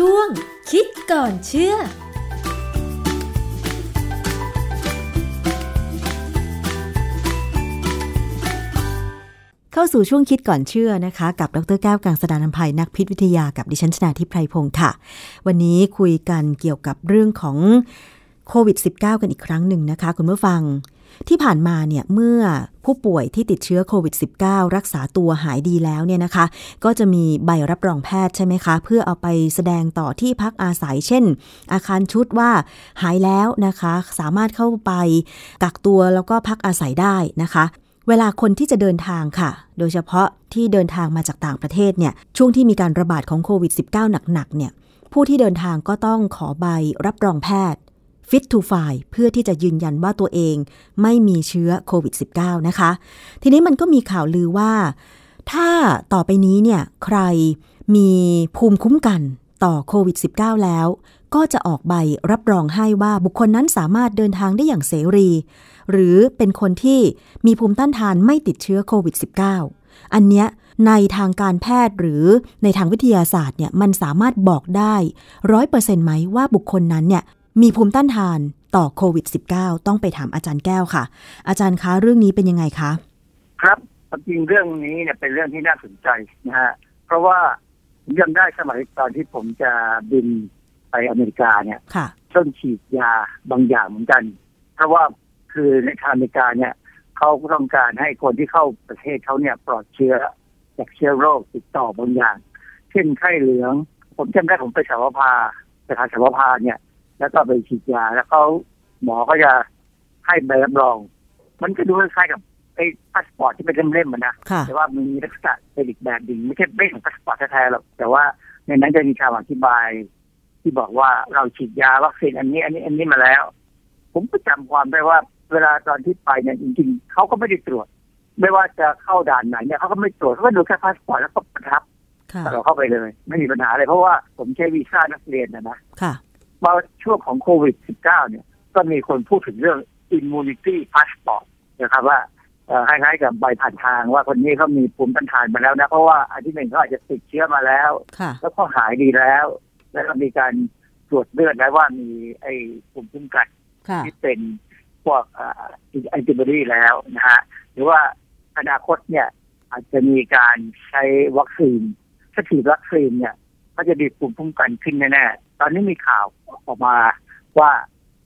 ช่วง คิดก่อนเชื่อเข้าสู่ช่วงคิดก่อนเชื่อนะคะ กับดรแก้วกังสดานนภัยนักพิษวิทยากับดิฉันชนาทิพไพรพงศ์ค่ะ วันนี้คุยกันเกี่ยวกับเรื่องของโควิด -19 กันอีกครั้งหนึ่งนะคะ คุณผู้ฟัง ที่ผ่านมาเนี่ยเมื่อผู้ป่วยที่ติดเชื้อโควิด -19 รักษาตัวหายดีแล้วเนี่ยนะคะ ก็จะมีใบรับรองแพทย์ใช่ไหมคะ เพื่อเอาไปแสดงต่อที่พักอาศัย เช่น อาคารชุดว่าหายแล้วนะคะ สามารถเข้าไปกักตัวแล้วก็พักอาศัยได้นะคะ เวลาคนที่จะเดินทางค่ะ โดยเฉพาะที่เดินทางมาจากต่างประเทศเนี่ยช่วงที่มีการระบาดของโควิด -19 หนักๆเนี่ยผู้ที่เดินทางก็ต้องขอใบรับรองแพทย์ Fit to File เพื่อที่จะยืนยันว่าตัวเองไม่มีเชื้อโควิด -19 นะคะ ทีนี้มันก็มีข่าวลือว่า ถ้าต่อไปนี้เนี่ยใครมีภูมิคุ้มกันต่อโควิด -19 แล้ว ก็จะออกใบรับรองให้ว่าบุคคลนั้นสามารถเดินทางได้อย่างเสรี หรือเป็นคนที่มีภูมิต้านทานไม่ติดเชื้อโควิด -19 อันเนี้ยในทางการแพทย์หรือในทางวิทยาศาสตร์เนี่ยมันสามารถบอกได้ร้อยเปอร์เซ็นต์ไหมว่าบุคคลนั้นเนี่ย มีภูมิต้านทานต่อโควิด -19 ต้องไปถามอาจารย์แก้วค่ะ อาจารย์คะเรื่องนี้เป็นยังไงคะ ครับจริงเรื่องนี้เนี่ยเป็นเรื่องที่น่าสนใจนะฮะเพราะว่าผมยังได้สมัยตอนที่ผมจะบินไปอเมริกาเนี่ยค่ะต้นฉีดยาบางอย่างเหมือนกัน เพราะว่าคือในทางอเมริกาเนี่ยเขาต้องการให้คนที่เข้าประเทศเขาเนี่ยปลอดเชื้อจากเชื้อโรคติดต่อบางอย่าง เช่นไข้เหลือง ผมจำได้ผมไปเสาวภาไปทางเสาวภาเนี่ย แล้วก็ไปฉีดยาแล้วเขาหมอก็จะให้ใบรับรอง มันก็ดูคล้ายๆกับไอ้พาสปอร์ตที่เป็นเล่มๆมันนะค่ะแต่ว่ามันมีลักษณะเป็นอีกแบบหนึ่งไม่ใช่ไม่ของพาสปอร์ตแท้ๆหรอกแต่ว่าในนั้นจะมีคำอธิบาย ที่บอกว่าเราฉีดยาวัคซีนอันนี้ อันนี้อันนี้มาแล้ว ผมก็จำความได้ว่าเวลาตอนที่ไปเนี่ยจริงๆเขาก็ไม่ได้ตรวจ ไม่ว่าจะเข้าด่านไหนเนี่ยเขาก็ไม่ตรวจเขาก็ดูแค่พาสปอร์ตแล้วก็ประทับค่ะเราเข้าไปเลย ไม่มีปัญหาเลยเพราะว่าผมใช้วีซ่านักเรียนนะนะค่ะ มาช่วงของโควิด -19 เนี่ย ก็มีคนพูดถึงเรื่อง immunity passport นะครับว่าเอ่อคล้ายๆกับใบผ่านทางว่าคนนี้เขามีภูมิต้านทานมาแล้วนะ เพราะว่าอันที่หนึ่งเขาอาจจะติดเชื้อมาแล้วค่ะแล้วก็หายดีแล้ว แล้วก็มีการตรวจเลือดแล้วว่ามีไอ้ภูมิคุ้มกันค่ะที่เป็นพวกแอนติบอดีแล้วนะฮะหรือว่าอนาคตเนี่ยอาจจะมีการใช้วัคซีนถ้าฉีดวัคซีนเนี่ย ก็จะมีภูมิคุ้มกันขึ้นแน่ๆตอนนี้มีข่าว ออกมาว่า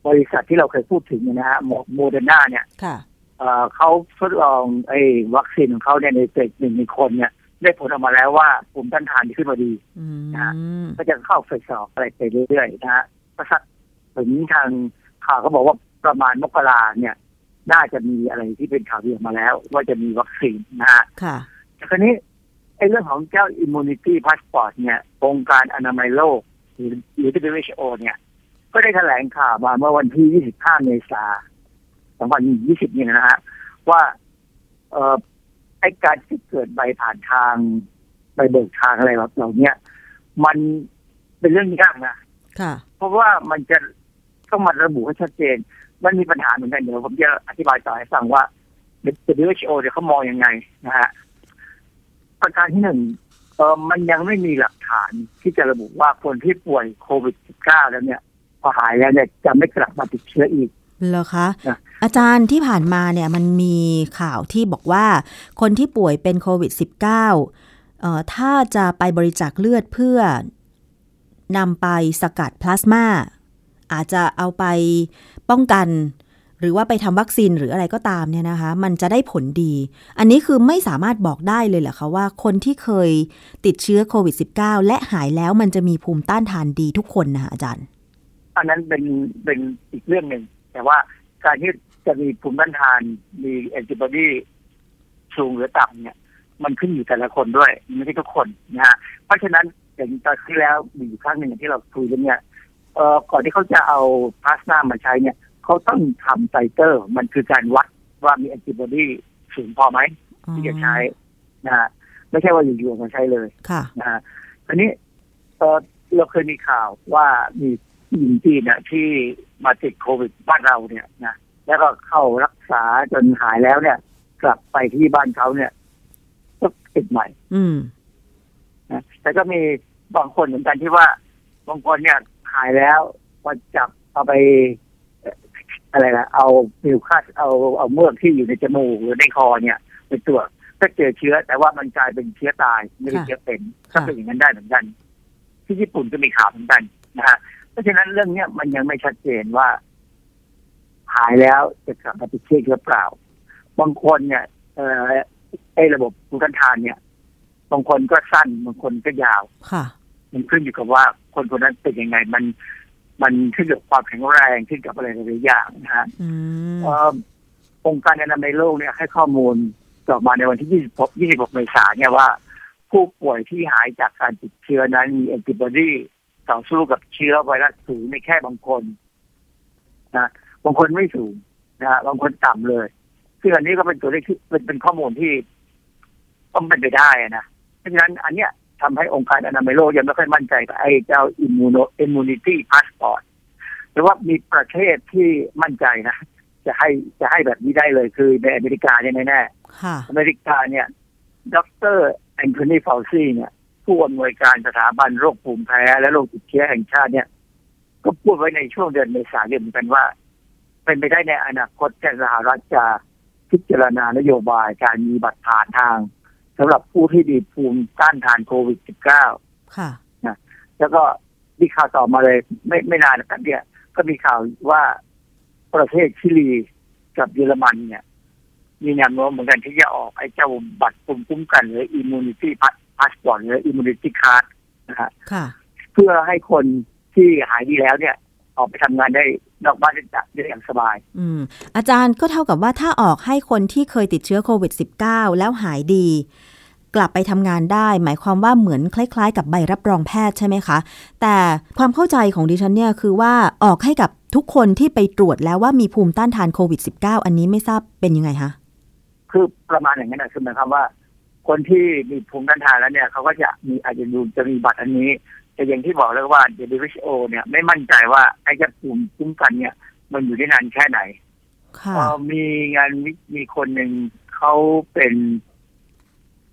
บริษัทที่เราเคยพูดถึงเนี่ยนะฮะโมเดอร์นาเนี่ยค่ะเอ่อเขาทดลองไอ้วัคซีนของเขาเนี่ยใน phase หนึ่งในคนเนี่ย ได้ผลออกมาแล้วว่าภูมิต้านทานดีขึ้นมาดีอืมก็จะเข้าเฟสสองอะไรไปเรื่อยๆนะฮะก็สักถึงทางข่าวเขาบอกว่าประมาณมกราเนี่ย น่าจะมีอะไรที่เป็นข่าวดีออกมาแล้ว ว่าจะมีวัคซีนนะฮะค่ะแต่คราวนี้ไอ้เรื่องของเจ้า immunity passport เนี่ยองค์การอนามัยโลก หรือหรือ WHO เนี่ย ก็ได้แถลงข่าวมาเมื่อวันที่ 25 เมษายน 2020 นี่นะฮะว่า เอ่อไอ้การที่เกิดใบผ่านทางใบเบิกทางอะไรแบบเหล่าเนี้ยมันเป็นเรื่องยากนะค่ะเพราะว่ามันจะต้องมาระบุให้ชัดเจน มันมีปัญหาเหมือนกันเดี๋ยวผมจะอธิบายต่อให้ฟังว่า WHO เนี่ยเขามองยังไงนะฮะประการที่หนึ่งเออมันยังไม่มีหลักฐานที่จะระบุว่าคนที่ป่วยโควิด -19 แล้วเนี่ย พอหายแล้วเนี่ยจะไม่กลับมาติดเชื้ออีกเหรอคะอะอาจารย์ที่ผ่านมาเนี่ยมันมีข่าวที่บอกว่า คนที่ป่วยเป็นโควิด -19 เอ่อถ้าจะไปบริจาคเลือดเพื่อนำไปสกัดพลาสมาอาจจะเอาไปป้องกัน หรือว่าไปทำวัคซีนหรืออะไรก็ตามเนี่ยนะคะ มันจะได้ผลดี อันนี้คือไม่สามารถบอกได้เลยเหรอคะว่าคนที่เคยติดเชื้อโควิด -19 และหายแล้วมันจะมีภูมิต้านทานดีทุกคนนะคะอาจารย์ อันนั้นเป็นเป็นอีกเรื่องหนึ่ง แต่ว่าการที่จะมีภูมิต้านทานมีแอนติบอดีสูงหรือต่ำเนี่ย มันขึ้นอยู่แต่ละคนด้วยไม่ใช่ทุกคนนะฮะเพราะฉะนั้นอย่างตอนที่แล้วมีอยู่ครั้งหนึ่งที่เราคุยกันเนี่ยเอ่อก่อนที่เขาจะเอาพลาสมามาใช้เนี่ยเขาต้องทำไตเตอร์ มันคือการวัดว่ามีแอนติบอดีสูงพอไหมที่จะใช้นะฮะไม่ใช่ว่าอยู่ๆมาใช้เลยค่ะนะฮะอันนี้เอ่อเราเคยมีข่าวว่ามี หญิงจีนเนี่ยที่มาติดโควิดบ้านเราเนี่ยนะแล้วก็เข้ารักษาจนหายแล้วเนี่ย กลับไปที่บ้านเขาเนี่ยก็ติดใหม่ อืมนะแต่ก็มีบางคนเหมือนกันที่ว่าบางคนเนี่ยหายแล้วพอจับเอาไปเอ่ออะไรนะเอามิวคัสเอาเอาเมือกที่อยู่ในจมูกหรือในคอเนี่ยไปตรวจก็เจอเชื้อ แต่ว่ามันกลายเป็นเชื้อตายไม่ได้ค่ะเชื้อเป็นค่ะก็เป็นอย่างนั้นได้เหมือนกัน ที่ญี่ปุ่นก็มีข่าวเหมือนกันนะฮะเพ ราะฉะนั้นเรื่องเนี้ยมันยังไม่ชัดเจนว่า หายแล้วจะกลับมาติดเชื้อหรือเปล่า บางคนเนี่ย เออไอ้ระบบภูมิต้านทานเนี่ย บางคนก็สั้นบางคนก็ยาวค่ะ มันขึ้นอยู่กับว่าคนคนนั้นเป็นยังไงมัน มันขึ้นกับความแข็งแรงขึ้นกับอะไรหลายๆอย่างนะฮะอืมเอ่อองค์การอนามัยโลกเนี่ย ให้ข้อมูลออกมาในวันที่ 26 26 เมษายนเนี่ยว่า ผู้ป่วยที่หายจากการติดเชื้อนั้นมีแอนติบอดี ต่อสู้กับเชื้อไวรัสสูงในแค่บางคนนะบางคนไม่สูงนะบางคนต่ำเลยซึ่งอันนี้ก็เป็นตัวเลขที่เป็นเป็นข้อมูลที่ต้องเป็นไปได้นะเพราะฉะนั้นอันเนี้ยทำให้องค์การอนามัยโลกยังไม่ค่อยมั่นใจกับไอ้เจ้า immuno immunity passportหรือว่ามีประเทศที่มั่นใจนะจะให้จะให้แบบนี้ได้เลยคือในอเมริกาเนี่ยแน่ๆอเมริกาเนี่ย ดรแอนโทนีฟาวซีเนี่ย ผู้อำนวยการสถาบันโรคภูมิแพ้และโรคติดเชื้อแห่งชาติเนี่ย ก็พูดไว้ในช่วงเดือนเมษายนเหมือนกันว่า เป็นไปได้ในอนาคตที่สหรัฐจะพิจารณานโยบายการมีบัตรผ่านทางสำหรับผู้ที่มีภูมิต้านทานโควิด -19 ค่ะแล้วก็มีข่าวต่อมาเลย ไม่ไม่นานนะครับเนี่ย ก็มีข่าวว่าประเทศชิลีกับเยอรมันเนี่ย มีแนวโน้มเหมือนกันที่จะออกไอ้เจ้าบัตรภูมิคุ้มกันหรือ immunity passport หรือ immunity card นะฮะค่ะเพื่อให้คนที่หายดีแล้วเนี่ย ออกไปทำงานได้นอกบ้านได้ได้อย่างสบาย อืม อาจารย์ก็เท่ากับว่าถ้าออกให้คนที่เคยติดเชื้อโควิด -19 แล้วหายดี กลับไปทำงานได้ หมายความว่าเหมือนคล้ายๆ กับใบรับรองแพทย์ใช่ไหมคะ แต่ความเข้าใจของดิฉันเนี่ยคือว่าออกให้กับทุกคนที่ไปตรวจแล้วว่ามีภูมิต้านทานโควิด -19 อันนี้ไม่ทราบเป็นยังไงคะคือประมาณอย่างนั้นนะคือหมายความว่า คนที่มีภูมิต้านทานแล้วเนี่ยเขาก็จะมีอาจจะดูจะมีบัตรอันนี้ แต่อย่างที่บอกแล้วว่า WHO เนี่ยไม่มั่นใจว่าไอ้เจะภูมิคุ้มกันเนี่ย มันอยู่ได้นานแค่ไหนค่ะเอ่อมีงานวิมีคนหนึ่งเขาเป็น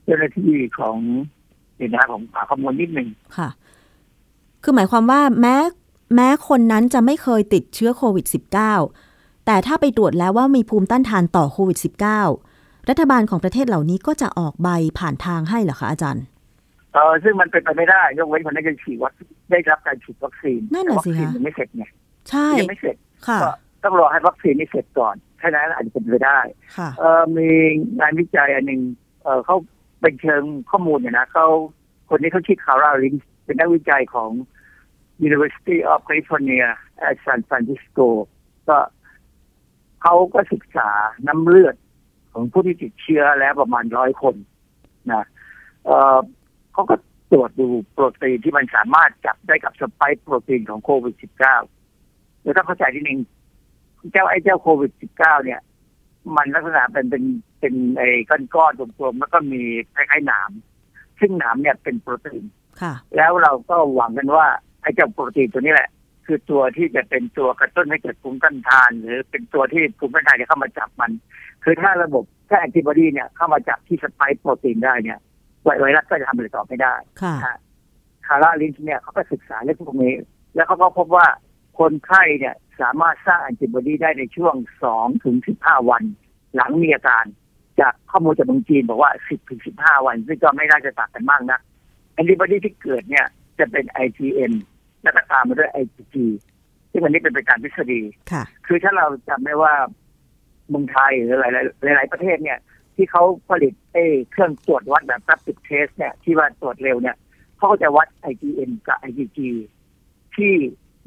เจ้าหน้าที่ของเดี๋ยวนะผมหาข้อมูลนิดหนึ่งค่ะ คือหมายความว่าแม้แม้คนนั้นจะไม่เคยติดเชื้อโควิด -19 แต่ถ้าไปตรวจแล้วว่ามีภูมิต้านทานต่อโควิด -19 รัฐบาลของประเทศเหล่านี้ก็จะออกใบผ่านทางให้เหรอคะอาจารย์เออซึ่งมันเป็นไปไม่ได้ ยกเว้นคนนั้นจะฉีดวัคซีนได้รับการฉีดวัคซีนนั่นน่ะสิแต่วัคซีนคะยังไม่เสร็จไงใช่ยังไม่เสร็จค่ะก็ต้องรอให้วัคซีนนี้เสร็จก่อนแค่นั้นอาจจะเป็นไปได้ค่ะเออมีงานวิจัยอันหนึ่งเออเขาเป็นเชิงข้อมูลเนี่ยนะเขาคนนี้เขาชื่อคาร่าลินเป็นนักวิจัยของ University of California at San Francisco ก็เขาก็ศึกษาน้ำเลือด ของผู้ที่ติดเชื้อแล้วประมาณร้อยคนนะเออเขาก็ตรวจดูโปรตีนที่มันสามารถจับได้กับสไปค์โปรตีนของโควิด -19 เดี๋ยวต้องเข้าใจนิดนึงเจ้าไอ้เจ้าโควิด -19 เนี่ย มันลักษณะเป็นเป็นเป็นไอ้ก้อนๆกลมๆแล้วก็มีคล้ายๆหนาม ซึ่งหนามเนี่ยเป็นโปรตีนค่ะแล้วเราก็หวังกันว่าไอ้เจ้าโปรตีนตัวนี้แหละ คือตัวที่จะเป็นตัวกระตุ้นให้เกิดภูมิต้านทาน หรือเป็นตัวที่ภูมิต้านทานจะเข้ามาจับมัน คือถ้าระบบถ้าแอนติบอดีเนี่ยเข้ามาจับที่สไปค์โปรตีนได้เนี่ยไวไวรัสก็จะทำอะไรต่อไม่ได้ค่ะคาร่าลินช์เนี่ยเขาก็ศึกษาเรื่องพวกนี้ แล้วเขาก็พบว่าคนไข้เนี่ยสามารถสร้างแอนติบอดีได้ในช่วงสองถึงสิบห้าวัน หลังมีอาการ จากข้อมูลจากเมืองจีนบอกว่าสิบถึงสิบห้าวัน ซึ่งก็ไม่น่าจะต่างกันมากนะแอนติบอดีที่เกิดเนี่ยจะเป็น IgM แล้วก็ตามมาด้วย IgG ซึ่งอันนี้เป็นไปตามทฤษฎีค่ะ คือถ้าเราจำได้ว่าเมืองไทยหรือหลายๆหลายๆประเทศเนี่ย ที่เขาผลิตเอ้เครื่องตรวจวัดแบบ rapid test เนี่ย ที่ว่าตรวจเร็วเนี่ยเขาก็จะวัด IgM กับ IgG ที่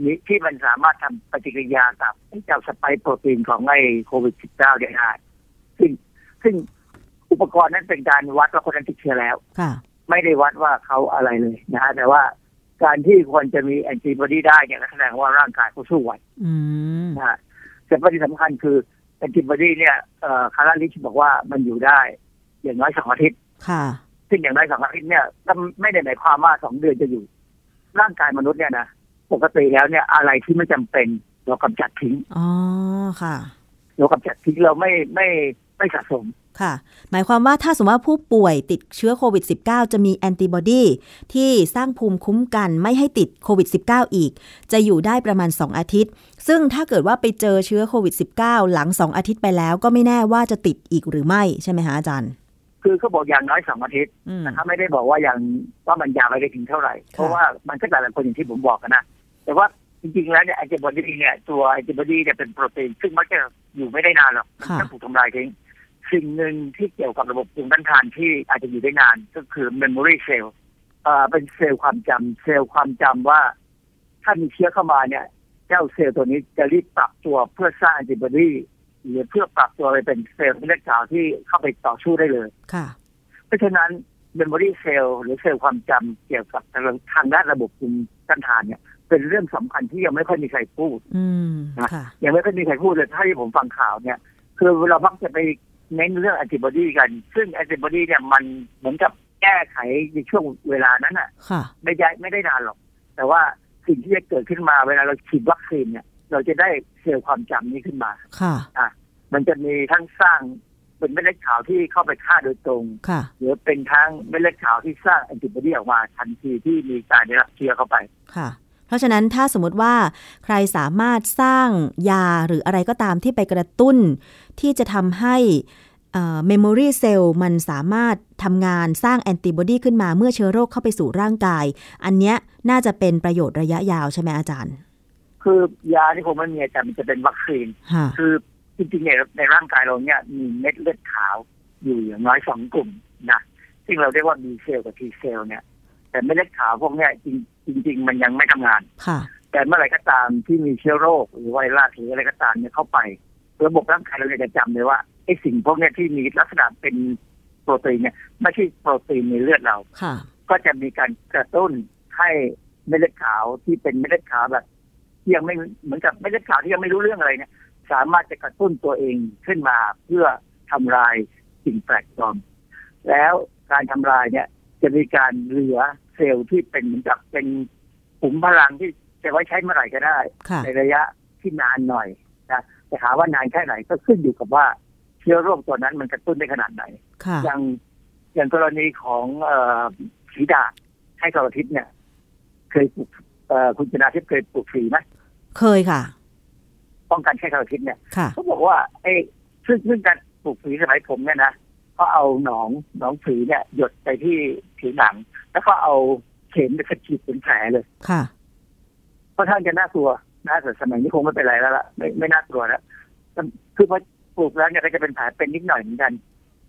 มีที่มันสามารถทำปฏิกิริยากับไอ้เจ้าสไปค์โปรตีนของไอ้โควิด -19 ได้ได้ ซึ่งซึ่งอุปกรณ์นั้นเป็นการวัดว่าคนนั้นติดเชื้อแล้วค่ะไม่ได้วัดว่าเขาอะไรเลยนะฮะแต่ว่า การที่คนจะมีแอนติบอดีได้เนี่ยแสดงว่าร่างกายเขาสู้ไหวอืมนะฮะแต่ประเด็นสำคัญคือแอนติบอดีเนี่ยเอ่อคาราลิชบอกว่ามันอยู่ได้ อย่างน้อยสองอาทิตย์ค่ะ ซึ่งอย่างน้อยสองอาทิตย์เนี่ยก็ไม่ได้หมายความว่าสองเดือนจะอยู่ ร่างกายมนุษย์เนี่ยนะปกติแล้วเนี่ยอะไรที่ไม่จำเป็นเรากำจัดทิ้งอ๋อค่ะ เรากำจัดทิ้งเราไม่ไม่ไม่สะสม ค่ะ หมายความว่าถ้าสมมติว่าผู้ป่วยติดเชื้อโควิด -19 จะมีแอนติบอดีที่สร้างภูมิคุ้มกันไม่ให้ติดโควิด -19 อีก จะอยู่ได้ประมาณ 2 อาทิตย์ ซึ่งถ้าเกิดว่าไปเจอเชื้อโควิด -19 หลัง 2 อาทิตย์ไปแล้วก็ไม่แน่ว่าจะติดอีกหรือไม่ใช่ไหมคะอาจารย์ คือเขาบอกอย่างน้อยสองอาทิตย์อืมนะครับไม่ได้บอกว่าอย่างว่ามันยาวไปได้ถึงเท่าไหร่ เพราะว่ามันก็แต่ละคนอย่างที่ผมบอกกันนะ แต่ว่าจริงๆ แล้วเนี่ยแอนติบอดีเนี่ยตัวแอนติบอดีเนี่ยเป็นโปรตีนซึ่งมักจะอยู่ไม่ได้นานหรอกมันค่ะจะถูกทำลายทิ้ง สิ่งหนึ่งที่เกี่ยวกับระบบภูมิต้านทานที่อาจจะอยู่ได้นานก็คือ memory cell เอ่อเป็นเซลล์ความจำเซลล์ความจำว่า ถ้ามีเชื้อเข้ามาเนี่ย เจ้าเซลล์ตัวนี้จะรีบปรับตัวเพื่อสร้างแอนติบอดีหรือเพื่อปรับตัวไปเป็นเซลล์เม็ดเลือดขาวที่เข้าไปต่อสู้ได้เลยค่ะ เพราะฉะนั้น memory cell หรือเซลล์ความจำเกี่ยวกับทางด้านระบบภูมิต้านทานเนี่ยเป็นเรื่องสำคัญที่ยังไม่ค่อยมีใครพูดอืมนะค่ะยังไม่ค่อยมีใครพูดเลยถ้าที่ผมฟังข่าวเนี่ย คือเรามักจะไป เน้นเรื่องแอนติบอดีกัน ซึ่งแอนติบอดีเนี่ยมันเหมือนกับแก้ไขในช่วงเวลานั้นอะค่ะ ไม่ได้ไม่ได้นานหรอก แต่ว่าสิ่งที่จะเกิดขึ้นมาเวลาเราฉีดวัคซีนเนี่ย เราจะได้เซลล์ความจำนี้ขึ้นมาค่ะมันจะมีทั้งสร้างเป็นเม็ดเลือดขาวที่เข้าไปฆ่าโดยตรงค่ะหรือเป็นทั้งเม็ดเลือดขาวที่สร้างแอนติบอดีออกมาทันทีที่มีการได้รับเชื้อเข้าไปค่ะ เพราะฉะนั้นถ้าสมมติว่าใครสามารถสร้างยาหรืออะไรก็ตามที่ไปกระตุ้น ที่จะทำให้ memory cell มันสามารถทำงานสร้างแอนติบอดีขึ้นมาเมื่อเชื้อโรคเข้าไปสู่ร่างกาย อันเนี้ยน่าจะเป็นประโยชน์ระยะยาวใช่ไหมอาจารย์ คือยาที่ผมไม่มีแต่มันจะเป็นวัคซีนค่ะคือจริงๆในในร่างกายเราเนี่ยมีเม็ดเลือดขาวอยู่อย่างน้อยสองกลุ่มนะซึ่งเราเรียกว่า B เซลล์กับ T เซลล์เนี่ย แต่เม็ดเลือดขาวพวกเนี้ยจริง จริง ๆ มันยังไม่ทำงานค่ะแต่เมื่อไหร่ก็ตามที่มีเชื้อโรคหรือไวรัสหรืออะไรก็ตามเนี่ยเข้าไป ระบบร่างกายเราเนี่ยจะจำเลยว่าไอ้สิ่งพวกเนี้ยที่มีลักษณะเป็นโปรตีนเนี่ยไม่ใช่โปรตีนในเลือดเราค่ะ ก็จะมีการกระตุ้นให้เม็ดเลือดขาวที่เป็นเม็ดเลือดขาวแบบที่ยังไม่เหมือนกับเม็ดเลือดขาวที่ยังไม่รู้เรื่องอะไรเนี่ย สามารถจะกระตุ้นตัวเองขึ้นมาเพื่อทำลายสิ่งแปลกปลอมแล้วการทำลายเนี่ยจะมีการเหลือ เซลล์ที่เป็นเหมือนกับเป็นขุมพลังที่จะไว้ใช้เมื่อไหร่ก็ได้ค่ะในระยะที่นานหน่อยนะแต่ถามว่านานแค่ไหนก็ขึ้นอยู่กับว่าเชื้อโรคตัวนั้นมันกระตุ้นได้ขนาดไหนค่ะอย่างอย่างกรณีของเอ่อฝีดาษให้กรทิพย์เนี่ย เคยปลูกเอ่อคุณชนาทิพย์เคยปลูกฝีไหมเคยค่ะ ป้องกันแค่กรทิพย์เนี่ยค่ะเขาบอกว่าไอ้ซึ่งซึ่งการปลูกฝีสมัยผมเนี่ยนะ ก็เอาหนองหนองฝีเนี่ย หยดไปที่ผิวหนัง แล้วก็เอาเข็มไปสะกิดเป็นแผลเลย ค่ะค่อนข้างจะน่ากลัวนะแต่สมัยนี้คงไม่เป็นไรแล้วล่ะไม่ไม่น่ากลัวแล้วคือพอปลูกแล้วเนี่ยก็จะเป็นแผลเป็นนิดหน่อยเหมือนกัน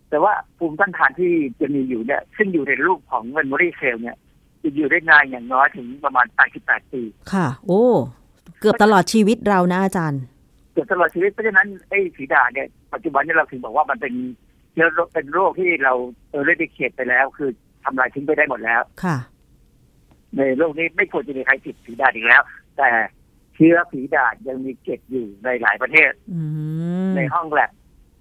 แต่ว่าภูมิต้านทานที่จะมีอยู่เนี่ย ซึ่งอยู่ในรูปของ memory cell เนี่ยจะอยู่ได้นานอย่างน้อยถึงประมาณ 88 ปี ค่ะ โอ้ เกือบตลอดชีวิตเรานะอาจารย์ เกือบตลอดชีวิตเพราะฉะนั้นไอ้ฝีดาษเนี่ยปัจจุบันนี้เราถึงบอกว่ามันเป็นเชื้อโรคเป็นโรคที่เราเออเรดิเคตไปแล้ว คือทำลายทิ้งไปได้หมดแล้ว ค่ะ ในโลกนี้ไม่ควรจะมีใครติดฝีดาษอีกแล้ว แต่เชื้อฝีดาษยังมีเก็บอยู่ในหลายประเทศอืมในห้องแลบ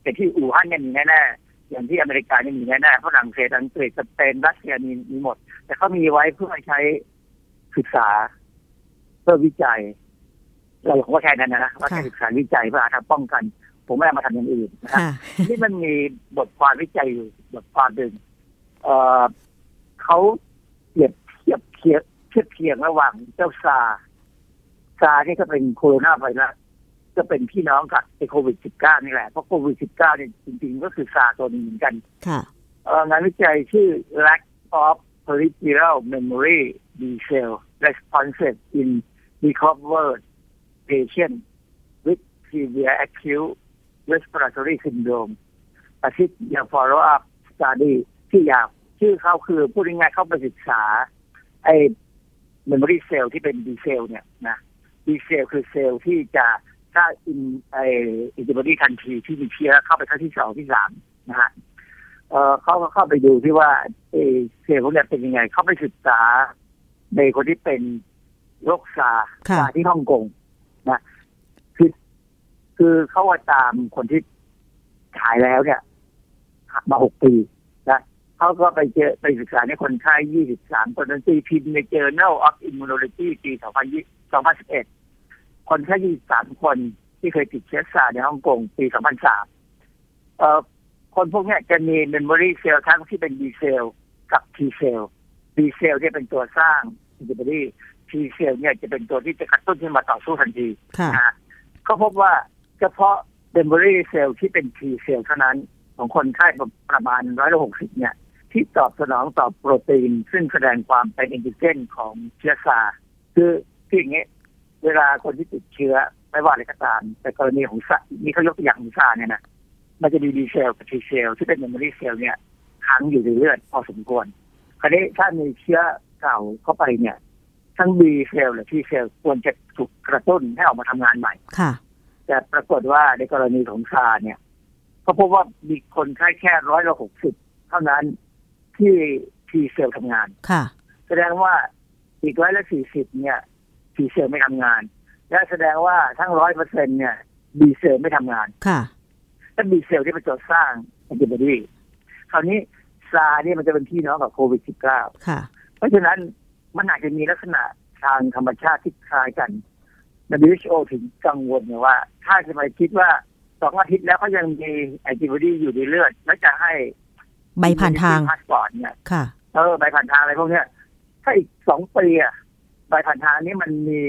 แต่ที่อู่ฮั่นเนี่ยมีแน่ๆอย่างที่อเมริกาเนี่ยมีแน่ๆฝรั่งเศสอังกฤษสเปนรัสเซียมีมีหมด แต่เขามีไว้เพื่อใช้ศึกษา เพื่อวิจัย เราบอกว่าแค่นั้นนะว่าแค่ศึกษาวิจัยเพื่อหาทางป้องกัน ผมไม่เอามาทำอย่างอื่นนะครับค่ะที่มันมีบทความวิจัยอยู่บทความหนึ่งเอ่อเขาเปรียบเทียบเทียบเทียบเทียงระหว่างเจ้าซาร์สซาร์สนี่ก็เป็นโคโรนาไวรัสก็เป็นพี่น้องกับไอ้โควิด -19 นี่แหละ เพราะโควิด -19 เนี่ยจริงๆ ก็คือซาร์สตัวหนึ่งเหมือนกันค่ะเอ่องานวิจัยชื่อ lack of peripheral memory B cell responses in recovered patient with severe acute respiratory syndrome อาทิตย์ยา follow up study ที่ยาวชื่อเขาคือพูดง่ายๆเข้าไปศึกษา ไอ้ memory cell ที่เป็น B cell เนี่ยนะ B cell คือเซลล์ที่จะถ้าอินไออินติบอดีทันทีที่มีเชื้อเข้าไปครั้งที่สองที่สามนะฮะเอ่อเขาก็เข้าไปดูที่ว่าเออเซลล์พวกเนี้ยเป็นยังไง เข้าไปศึกษาในคนที่เป็นโรคซาร์สค่ะซาร์สที่ฮ่องกงนะคือ คือเขาว่าตามคนที่หายแล้วเนี่ยมาหกปีนะเขาก็ไปเจอไปศึกษาในคนไข้ยี่สิบสามคนนั้นตีพิมพ์ใน Journal of Immunology ปีสองพันยี่สองพันสิบเอ็ดคนไข้ยี่สิบสามคนที่เคยติดเชื้อซาร์สในฮ่องกงปีสองพันสามเอ่อคนพวกเนี้ยจะมี memory cell ทั้งที่เป็น B เซลล์กับ T เซลล์ B เซลล์ที่ยเป็นตัวสร้างแอนติบอดี T เซลล์เนี่ยจะเป็นตัวที่จะกระตุ้นขึ้นมาต่อสู้ทันทีค่ะนะฮะก็พบว่า เฉพาะ memory cell ที่เป็น T เซลล์เท่านั้น ของคนไข้ประมาณร้อยละหกสิบเนี่ย ที่ตอบสนองต่อโปรตีน ซึ่งแสดงความเป็นแอนติเจนของเชื้อซาร์สคือคืออย่างนี้เวลาคนที่ติดเชื้อไม่ว่าอะไรก็ตาม แต่กรณีของซาร์สนี่เขายกตัวอย่างของซาร์สเนี่ยนะมันจะมี B เซลล์กับ T เซลล์ที่เป็น memory cell เนี่ยค้างอยู่ในเลือดพอสมควร คราวนี้ถ้ามีเชื้อเก่าเข้าไปเนี่ย ทั้ง B เซลล์หรือ T เซลล์ควรจะถูกกระตุ้นให้ออกมาทำงานใหม่ค่ะ แต่ปรากฏว่าในกรณีของซาร์สเนี่ยก็พบว่ามีคนไข้แค่ร้อยละหกสิบเท่านั้นที่ T เซลล์ทำงานค่ะ แสดงว่าอีกร้อยละสี่สิบเนี่ย T เซลล์ไม่ทำงาน และแสดงว่าทั้งร้อยเปอร์เซ็นเนี่ย B เซลล์ไม่ทำงานค่ะและ B เซลล์ที่เป็นตัวสร้างแอนติบอดีคราวนี้ซาร์เนี่ยมันจะเป็นพี่น้องกับโควิด -19 ค่ะ เพราะฉะนั้นมันอาจจะมีลักษณะทางธรรมชาติที่คล้ายกัน WHO ถึงกังวลเนี่ยว่า ถ้าจะไปคิดว่าสองอาทิตย์แล้วก็ยังมีแอนติบอดีอยู่ในเลือด แล้วจะให้ใบผ่านทางพาสปอร์ตเนี่ยค่ะ เออใบผ่านทางอะไรพวกเนี้ย ถ้าอีกสองปีอะใบผ่านทางนี้มันมี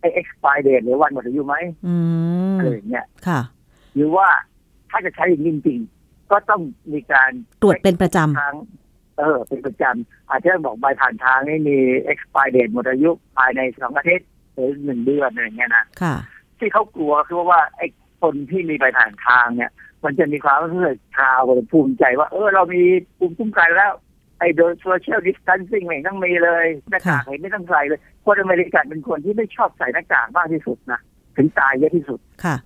ไอ้ expire date หรือวันหมดอายุไหมอืมอะไรอย่างเงี้ยค่ะ หรือว่าถ้าจะใช้อย่างนี้จริงๆก็ต้องมีการตรวจเป็นประจครั้งเออ เป็นประจำอาจจะบอกใบผ่านทางนี่มี expire date หมดอายุภายในสองอาทิตย์ หรือหนึ่งเดือนอะไรอย่างเงี้ยนะค่ะ ที่เขากลัวคือว่าไอ้คนที่มีใบผ่านทางเนี่ย มันจะมีความรู้สึกชาวภูมิใจว่าเออเรามีภูมิคุ้มกันแล้ว ไอ้โดย social distancing ไม่ต้องมีเลยหน้ากากไม่ต้องใส่เลยคนอเมริกันเป็นคนที่ไม่ชอบใส่หน้ากากมากที่สุดนะถึงตายเยอะที่สุดค่ะ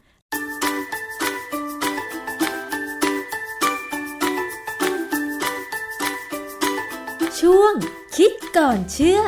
ช่วงคิดก่อนเชื่อ